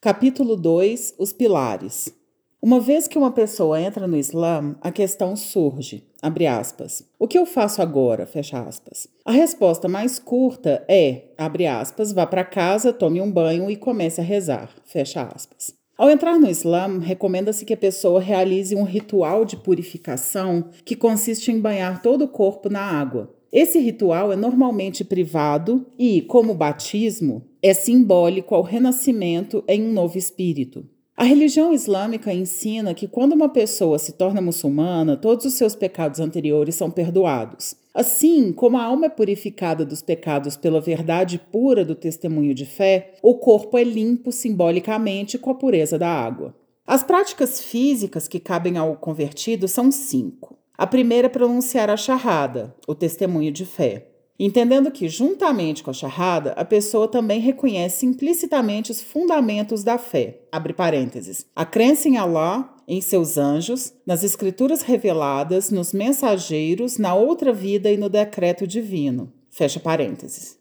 Capítulo 2 Os Pilares Uma vez que uma pessoa entra no Islã, a questão surge, abre aspas. O que eu faço agora? Fecha aspas. A resposta mais curta é, abre aspas, vá para casa, tome um banho e comece a rezar, fecha aspas. Ao entrar no Islã, recomenda-se que a pessoa realize um ritual de purificação que consiste em banhar todo o corpo na água. Esse ritual é normalmente privado e, como batismo, é simbólico ao renascimento em um novo espírito. A religião islâmica ensina que quando uma pessoa se torna muçulmana, todos os seus pecados anteriores são perdoados. Assim como a alma é purificada dos pecados pela verdade pura do testemunho de fé, o corpo é limpo simbolicamente com a pureza da água. As práticas físicas que cabem ao convertido são cinco. A primeira é pronunciar a charrada, o testemunho de fé. Entendendo que, juntamente com a charrada, a pessoa também reconhece implicitamente os fundamentos da fé. Abre parênteses. A crença em Allah, em seus anjos, nas escrituras reveladas, nos mensageiros, na outra vida e no decreto divino. Fecha parênteses.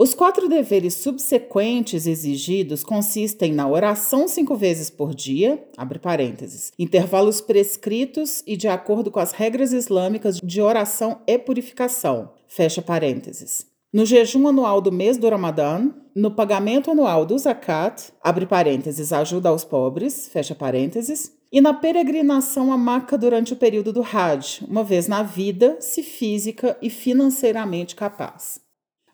Os quatro deveres subsequentes exigidos consistem na oração cinco vezes por dia, abre parênteses, intervalos prescritos e de acordo com as regras islâmicas de oração e purificação, fecha parênteses. No jejum anual do mês do Ramadã, no pagamento anual do zakat, abre parênteses, ajuda aos pobres, fecha parênteses, e na peregrinação a Meca durante o período do Hajj, uma vez na vida, se física e financeiramente capaz.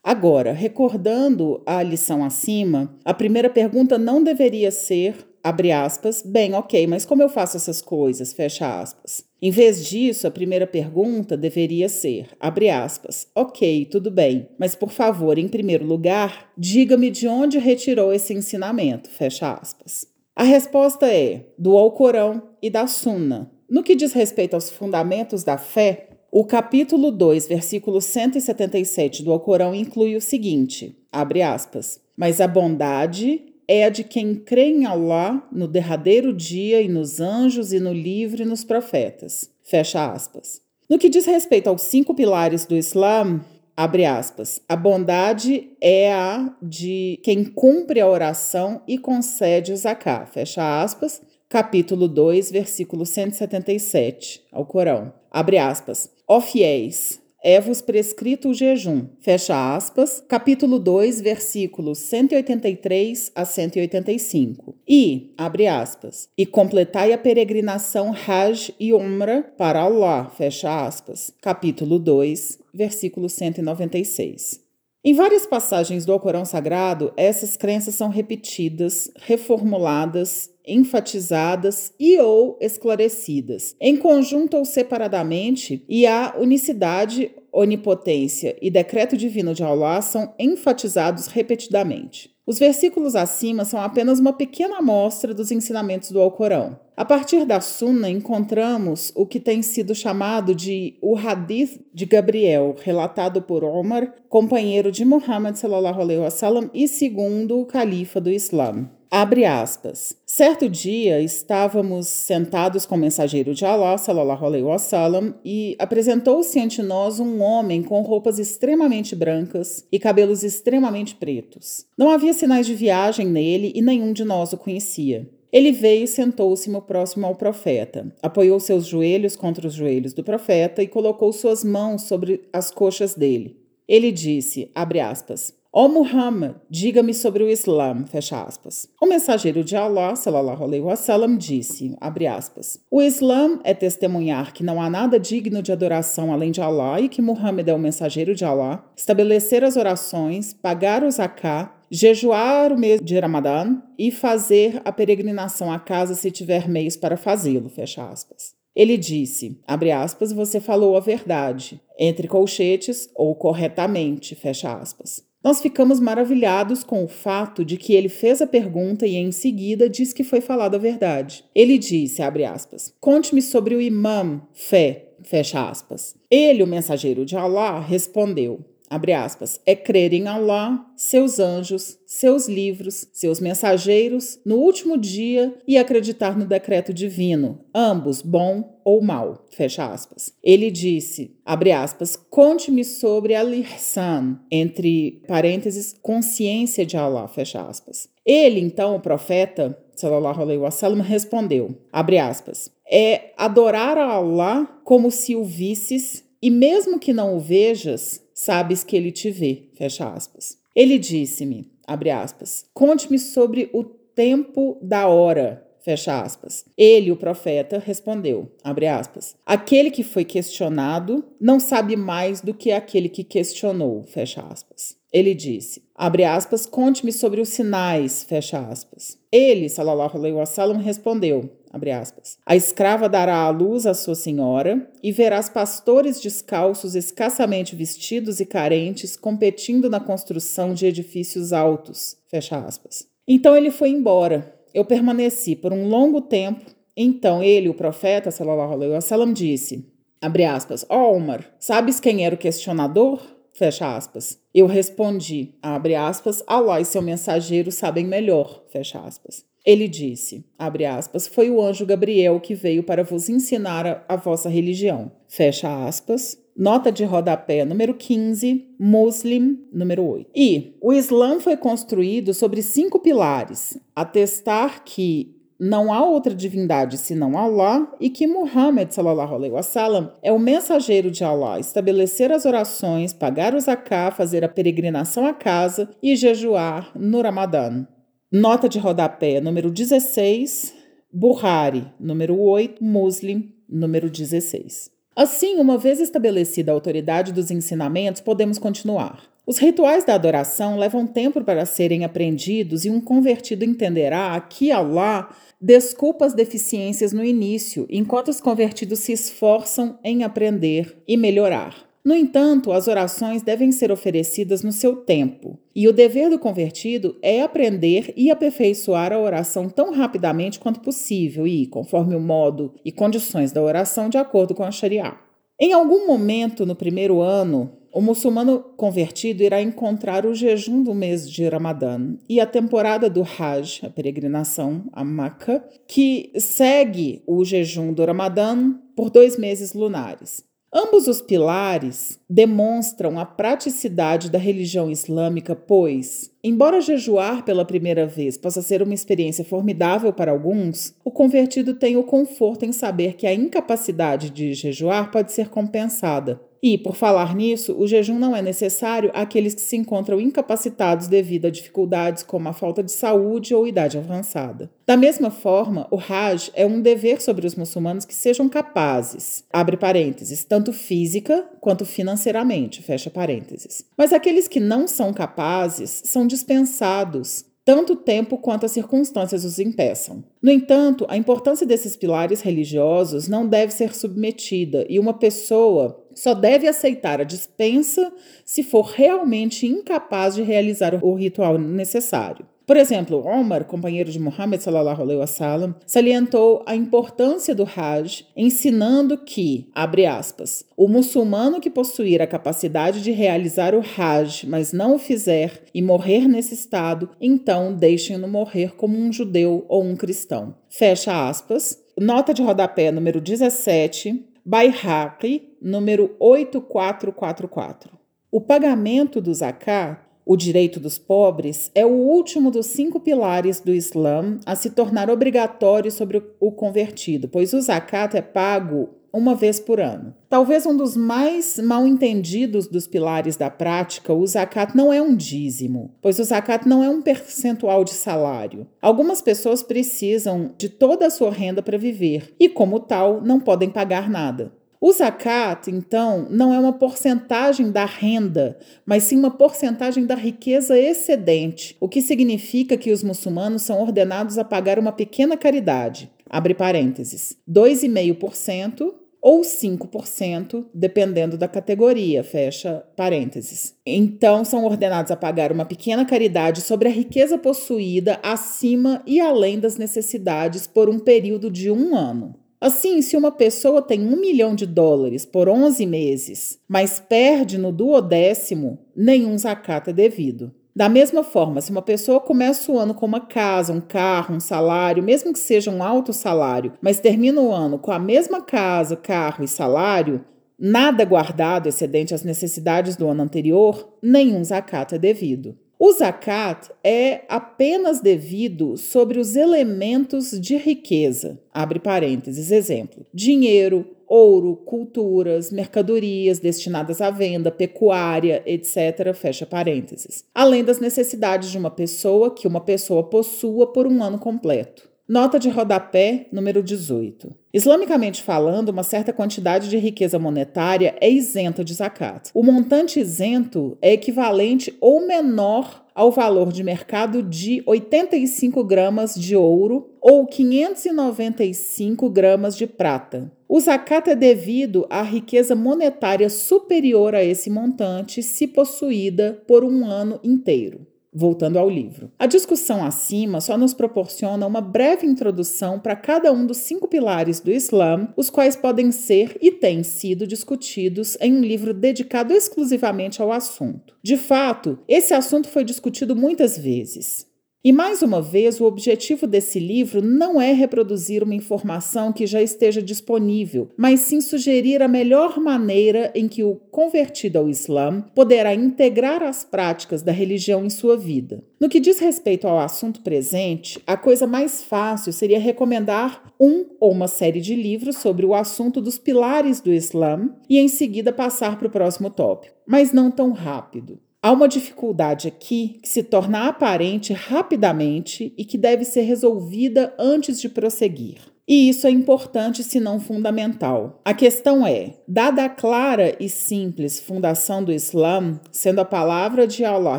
Agora, recordando a lição acima, a primeira pergunta não deveria ser, abre aspas, bem, ok, mas como eu faço essas coisas, fecha aspas. Em vez disso, a primeira pergunta deveria ser, abre aspas, ok, tudo bem, mas por favor, em primeiro lugar, diga-me de onde retirou esse ensinamento, fecha aspas. A resposta é do Alcorão e da Sunna. No que diz respeito aos fundamentos da fé, o capítulo 2, versículo 177 do Alcorão inclui o seguinte: abre aspas. Mas a bondade é a de quem crê em Allah no derradeiro dia e nos anjos e no livro e nos profetas. Fecha aspas. No que diz respeito aos cinco pilares do Islã, abre aspas, a bondade é a de quem cumpre a oração e concede o zakat, fecha aspas, capítulo 2, versículo 177, ao Corão. Abre aspas. Ó fiéis, é-vos prescrito o jejum. Fecha aspas, capítulo 2, versículos 183 a 185. E, abre aspas, e completai a peregrinação Hajj e Umra para Allah. Fecha aspas, capítulo 2, versículo 196. Em várias passagens do Alcorão Sagrado, essas crenças são repetidas, reformuladas, enfatizadas e ou esclarecidas, em conjunto ou separadamente, e a unicidade, onipotência e decreto divino de Allah são enfatizados repetidamente. Os versículos acima são apenas uma pequena amostra dos ensinamentos do Alcorão. A partir da Sunna, encontramos o que tem sido chamado de o Hadith de Gabriel, relatado por Omar, companheiro de Muhammad sallallahu alaihi wasallam e segundo o califa do Islã. Abre aspas. Certo dia estávamos sentados com o mensageiro de Allah, sallallahu alaihi wasallam, e apresentou-se ante nós um homem com roupas extremamente brancas e cabelos extremamente pretos. Não havia sinais de viagem nele e nenhum de nós o conhecia. Ele veio e sentou-se próximo ao profeta, apoiou seus joelhos contra os joelhos do profeta e colocou suas mãos sobre as coxas dele. Ele disse, abre aspas, Ó oh Muhammad, diga-me sobre o Islã, fecha aspas. O mensageiro de Allah, sallallahu alaihi wasallam, disse, abre aspas, o Islã é testemunhar que não há nada digno de adoração além de Allah e que Muhammad é o mensageiro de Allah, estabelecer as orações, pagar o zakat, jejuar o mês de Ramadã e fazer a peregrinação à casa se tiver meios para fazê-lo, fecha aspas. Ele disse, abre aspas, você falou a verdade, entre colchetes ou corretamente, fecha aspas. Nós ficamos maravilhados com o fato de que ele fez a pergunta e em seguida diz que foi falada a verdade. Ele disse, abre aspas, conte-me sobre o imã, fé, fecha aspas. Ele, o mensageiro de Allah, respondeu, aspas, é crer em Allah, seus anjos, seus livros, seus mensageiros, no último dia e acreditar no decreto divino, ambos bom ou mal, fecha aspas. Ele disse, abre aspas, conte-me sobre al-ihsan, entre parênteses, consciência de Allah, fecha aspas. Ele, então, o profeta, sallallahu alaihi wasallam, respondeu, abre aspas, é adorar a Allah como se o visses e mesmo que não o vejas, sabes que ele te vê. Fecha aspas. Ele disse-me, abre aspas, conte-me sobre o tempo da hora. Fecha aspas. Ele, o profeta, respondeu, abre aspas, aquele que foi questionado não sabe mais do que aquele que questionou. Fecha aspas. Ele disse, abre aspas, conte-me sobre os sinais, fecha aspas. Ele, sallallahu alaihi wasallam, respondeu, abre aspas, a escrava dará à luz a sua senhora e verás pastores descalços, escassamente vestidos e carentes, competindo na construção de edifícios altos, fecha aspas. Então ele foi embora. Eu permaneci por um longo tempo. Então ele, o profeta, sallallahu alaihi wasallam, disse, abre aspas, ó oh, Omar, sabes quem era o questionador? Fecha aspas. Eu respondi, abre aspas, Allah e seu mensageiro sabem melhor, fecha aspas. Ele disse, abre aspas, foi o anjo Gabriel que veio para vos ensinar a, a vossa religião, fecha aspas. Nota de rodapé número 15, Muslim número 8. E o Islã foi construído sobre cinco pilares: atestar que não há outra divindade senão Allah e que Muhammad sallallahu alaihi wasallam é o mensageiro de Allah, estabelecer as orações, pagar o zakah, fazer a peregrinação à casa e jejuar no Ramadã. Nota de rodapé número 16, Buhari, número 8, Muslim, número 16. Assim, uma vez estabelecida a autoridade dos ensinamentos, podemos continuar. Os rituais da adoração levam tempo para serem aprendidos e um convertido entenderá que Allah desculpa as deficiências no início, enquanto os convertidos se esforçam em aprender e melhorar. No entanto, as orações devem ser oferecidas no seu tempo, e o dever do convertido é aprender e aperfeiçoar a oração tão rapidamente quanto possível e, conforme o modo e condições da oração, de acordo com a Sharia. Em algum momento no primeiro ano, o muçulmano convertido irá encontrar o jejum do mês de Ramadã e a temporada do Hajj, a peregrinação a Meca, que segue o jejum do Ramadã por dois meses lunares. Ambos os pilares demonstram a praticidade da religião islâmica, pois, embora jejuar pela primeira vez possa ser uma experiência formidável para alguns, o convertido tem o conforto em saber que a incapacidade de jejuar pode ser compensada. E, por falar nisso, o jejum não é necessário àqueles que se encontram incapacitados devido a dificuldades como a falta de saúde ou idade avançada. Da mesma forma, o Hajj é um dever sobre os muçulmanos que sejam capazes, abre parênteses, tanto física quanto financeiramente, fecha parênteses. Mas aqueles que não são capazes são dispensados tanto tempo quanto as circunstâncias os impeçam. No entanto, a importância desses pilares religiosos não deve ser submetida e uma pessoa só deve aceitar a dispensa se for realmente incapaz de realizar o ritual necessário. Por exemplo, Omar, companheiro de Muhammad sallallahu alaihi wasallam, salientou a importância do Hajj, ensinando que, abre aspas, o muçulmano que possuir a capacidade de realizar o Hajj, mas não o fizer e morrer nesse estado, então deixem-no morrer como um judeu ou um cristão. Fecha aspas. Nota de rodapé número 17, Baihaqi, número 8444. O pagamento do zakat o direito dos pobres é o último dos cinco pilares do Islã a se tornar obrigatório sobre o convertido, pois o zakat é pago uma vez por ano. Talvez um dos mais mal entendidos dos pilares da prática, o zakat não é um dízimo, pois o zakat não é um percentual de salário. Algumas pessoas precisam de toda a sua renda para viver e, como tal, não podem pagar nada. O zakat, então, não é uma porcentagem da renda, mas sim uma porcentagem da riqueza excedente, o que significa que os muçulmanos são ordenados a pagar uma pequena caridade, abre parênteses, 2,5% ou 5%, dependendo da categoria, fecha parênteses. Então, são ordenados a pagar uma pequena caridade sobre a riqueza possuída acima e além das necessidades por um período de um ano. Assim, se uma pessoa tem um milhão de dólares por 11 meses, mas perde no duodécimo, nenhum zakat é devido. Da mesma forma, se uma pessoa começa o ano com uma casa, um carro, um salário, mesmo que seja um alto salário, mas termina o ano com a mesma casa, carro e salário, nada guardado excedente às necessidades do ano anterior, nenhum zakat é devido. O zakat é apenas devido sobre os elementos de riqueza. Abre parênteses, exemplo: dinheiro, ouro, culturas, mercadorias destinadas à venda, pecuária, etc. Fecha parênteses. Além das necessidades de uma pessoa que uma pessoa possua por um ano completo. Nota de rodapé número 18. Islamicamente falando, uma certa quantidade de riqueza monetária é isenta de zakat. O montante isento é equivalente ou menor ao valor de mercado de 85 gramas de ouro ou 595 gramas de prata. O zakat é devido à riqueza monetária superior a esse montante, se possuída por um ano inteiro. Voltando ao livro. A discussão acima só nos proporciona uma breve introdução para cada um dos cinco pilares do Islã, os quais podem ser e têm sido discutidos em um livro dedicado exclusivamente ao assunto. De fato, esse assunto foi discutido muitas vezes. E mais uma vez, o objetivo desse livro não é reproduzir uma informação que já esteja disponível, mas sim sugerir a melhor maneira em que o convertido ao Islã poderá integrar as práticas da religião em sua vida. No que diz respeito ao assunto presente, a coisa mais fácil seria recomendar um ou uma série de livros sobre o assunto dos pilares do Islã e em seguida passar para o próximo tópico, mas não tão rápido. Há uma dificuldade aqui que se torna aparente rapidamente e que deve ser resolvida antes de prosseguir. E isso é importante, se não fundamental. A questão é: dada a clara e simples fundação do Islã, sendo a palavra de Allah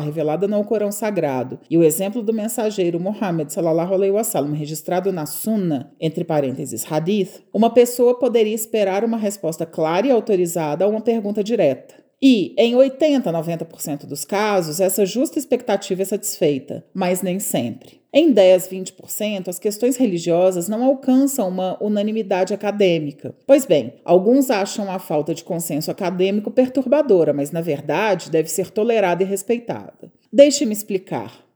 revelada no Corão Sagrado e o exemplo do mensageiro Muhammad sallallahu alaihi wasallam registrado na Sunna, entre parênteses Hadith, uma pessoa poderia esperar uma resposta clara e autorizada a uma pergunta direta. E, em 80, 90% dos casos, essa justa expectativa é satisfeita, mas nem sempre. Em 10, 20%, as questões religiosas não alcançam uma unanimidade acadêmica. Pois bem, alguns acham a falta de consenso acadêmico perturbadora, mas na verdade deve ser tolerada e respeitada. Deixe-me explicar.